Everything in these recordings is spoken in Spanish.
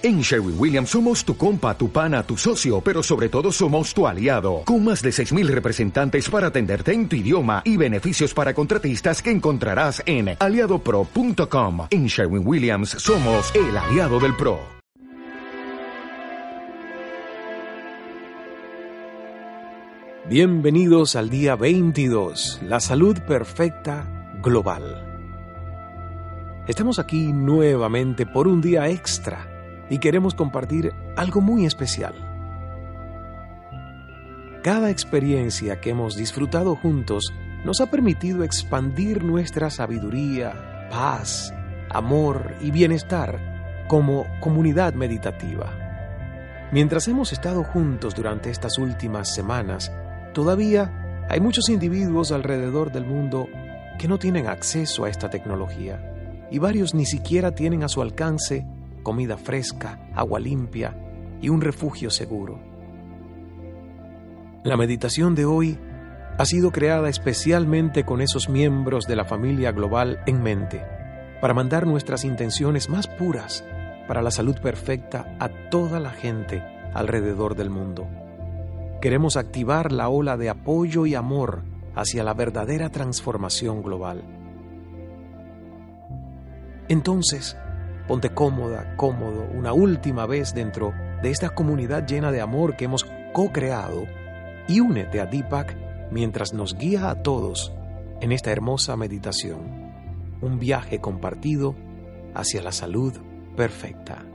En Sherwin Williams somos tu compa, tu pana, tu socio, pero sobre todo somos tu aliado, con más de 6.000 representantes para atenderte en tu idioma y beneficios para contratistas que encontrarás en aliadopro.com. En Sherwin Williams somos el aliado del PRO. Bienvenidos al día 22, la salud perfecta global. Estamos aquí nuevamente por un día extra y queremos compartir algo muy especial. Cada experiencia que hemos disfrutado juntos nos ha permitido expandir nuestra sabiduría, paz, amor y bienestar como comunidad meditativa. Mientras hemos estado juntos durante estas últimas semanas, todavía hay muchos individuos alrededor del mundo que no tienen acceso a esta tecnología y varios ni siquiera tienen a su alcance comida fresca, agua limpia y un refugio seguro. La meditación de hoy ha sido creada especialmente con esos miembros de la familia global en mente, para mandar nuestras intenciones más puras para la salud perfecta a toda la gente alrededor del mundo. Queremos activar la ola de apoyo y amor hacia la verdadera transformación global. Entonces, Ponte cómoda, cómodo, una última vez dentro de esta comunidad llena de amor que hemos co-creado y únete a Deepak mientras nos guía a todos en esta hermosa meditación, un viaje compartido hacia la salud perfecta.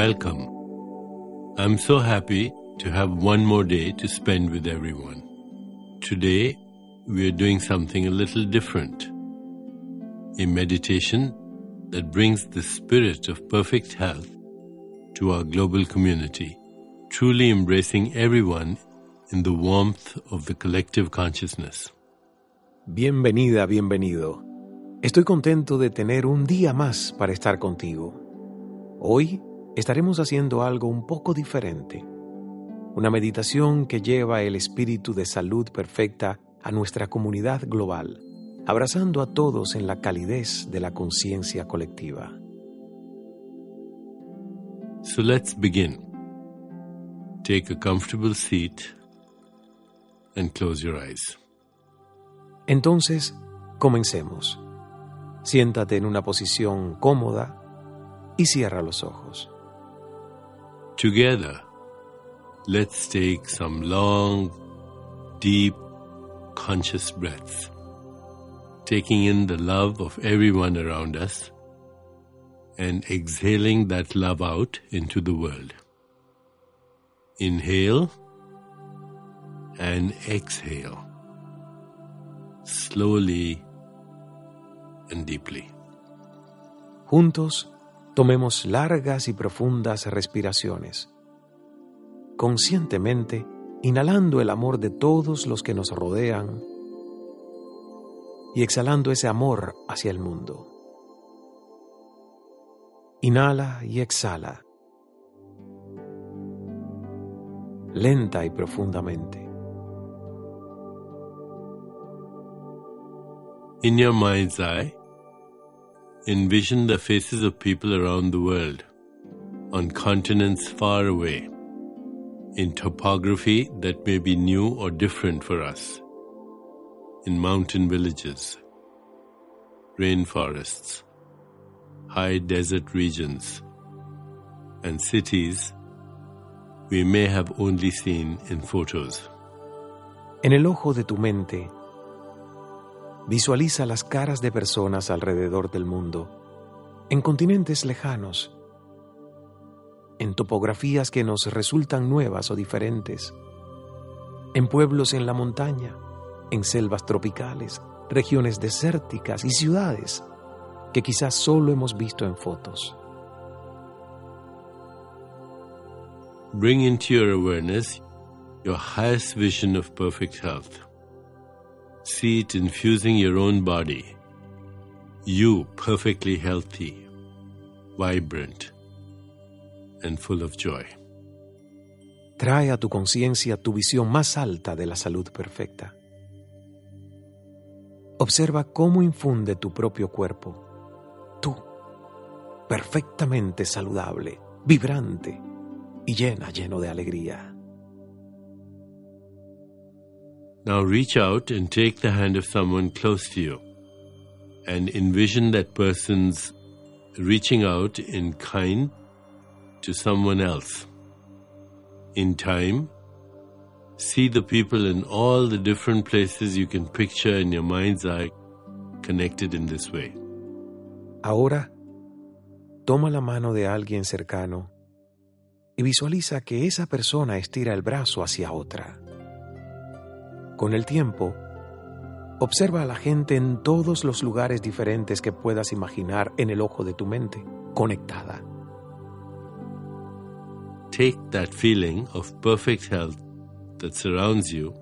Welcome. I'm so happy to have one more day to spend with everyone. Today, we are doing something a little different. A meditation that brings the spirit of perfect health to our global community, truly embracing everyone in the warmth of the collective consciousness. Bienvenida, bienvenido. Estoy contento de tener un día más para estar contigo. Hoy estaremos haciendo algo un poco diferente. Una meditación que lleva el espíritu de salud perfecta a nuestra comunidad global, abrazando a todos en la calidez de la conciencia colectiva. So let's begin. Take a comfortable seat and close your eyes. Entonces, comencemos. Siéntate en una posición cómoda y cierra los ojos. Together, let's take some long, deep, conscious breaths, taking in the love of everyone around us and exhaling that love out into the world. Inhale and exhale, slowly and deeply. Juntos, Tomemos largas y profundas respiraciones, conscientemente inhalando el amor de todos los que nos rodean y exhalando ese amor hacia el mundo. Inhala y exhala, lenta y profundamente. In your mind's eye, Envision the faces of people around the world, on continents far away, in topography that may be new or different for us, in mountain villages, rainforests, high desert regions, and cities we may have only seen in photos. En el ojo de tu mente, Visualiza las caras de personas alrededor del mundo, en continentes lejanos, en topografías que nos resultan nuevas o diferentes, en pueblos en la montaña, en selvas tropicales, regiones desérticas y ciudades que quizás solo hemos visto en fotos. Bring into your awareness your highest vision of perfect health. See it infusing your own body. You perfectly healthy, vibrant, and full of joy. Trae a tu conciencia tu visión más alta de la salud perfecta. Observa cómo infunde tu propio cuerpo, tú, perfectamente saludable, vibrante y llena, lleno de alegría. Now reach out and take the hand of someone close to you and envision that person's reaching out in kind to someone else. In time, see the people in all the different places you can picture in your mind's eye connected in this way. Ahora, toma la mano de alguien cercano y visualiza que esa persona estira el brazo hacia otra. Con el tiempo, observa a la gente en todos los lugares diferentes que puedas imaginar en el ojo de tu mente, conectada. Take that feeling of perfect health that surrounds you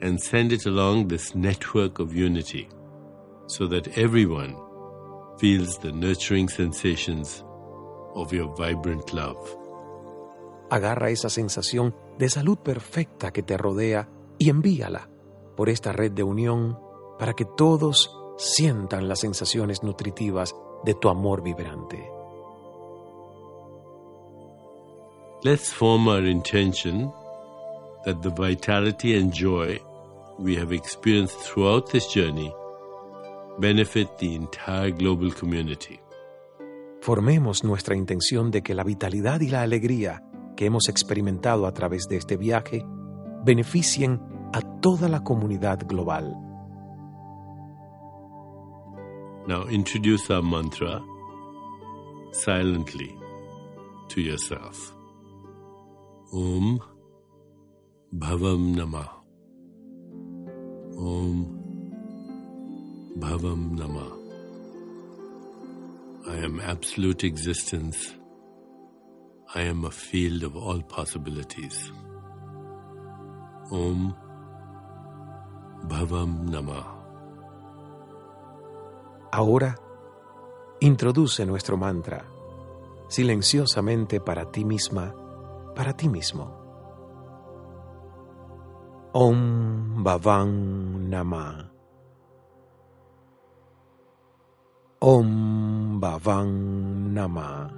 and send it along this network of unity so that everyone feels the nurturing sensations of your vibrant love. Agarra esa sensación de salud perfecta que te rodea y envíala por esta red de unión para que todos sientan las sensaciones nutritivas de tu amor vibrante. Let's form our intention that the vitality and joy we have experienced throughout this journey benefit the entire global community. Formemos nuestra intención de que la vitalidad y la alegría que hemos experimentado a través de este viaje beneficien a toda la comunidad global. Now introduce our mantra silently to yourself. Om Bhavam Namah. Om Bhavam Namah. I am absolute existence. I am a field of all possibilities. Om Bhavam Namah. Ahora, introduce nuestro mantra silenciosamente para ti misma, para ti mismo. Om Bhavam Namah. Om Bhavam Namah.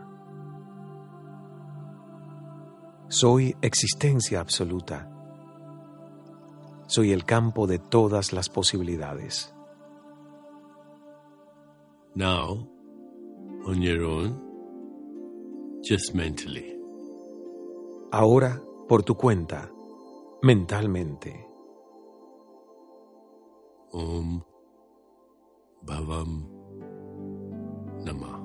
Soy existencia absoluta. Soy el campo de todas las posibilidades. Now, on your own, just mentally, Ahora, por tu cuenta, mentalmente. Om Bhavam Namah.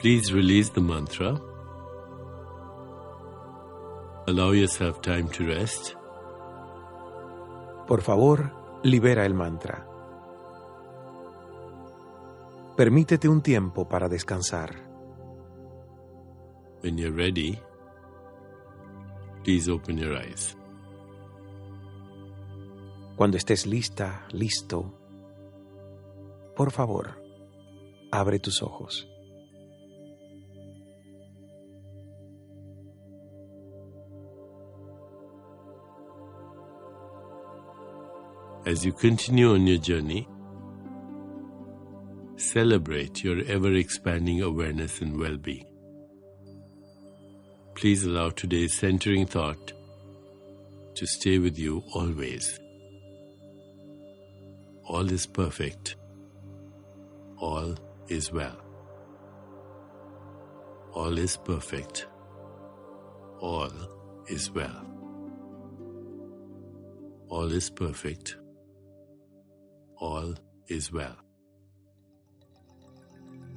Please release the mantra. Allow yourself time to rest. Por favor, libera el mantra. Permítete un tiempo para descansar. When you're ready, please open your eyes. Cuando estés lista, listo, por favor, abre tus ojos. As you continue on your journey, celebrate your ever expanding awareness and well being. Please allow today's centering thought to stay with you always. All is perfect. All is well. All is perfect. All is well. All is perfect.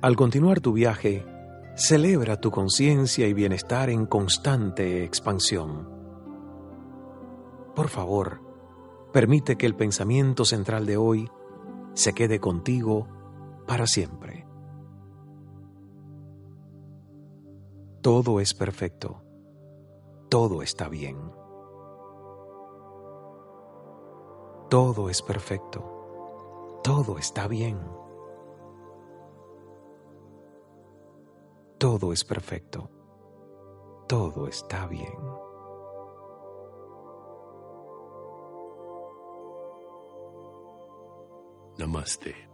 Al continuar tu viaje, celebra tu conciencia y bienestar en constante expansión. Por favor, permite que el pensamiento central de hoy se quede contigo para siempre. Todo es perfecto. Todo está bien. Todo es perfecto. Todo está bien. Todo es perfecto. Todo está bien. Namaste.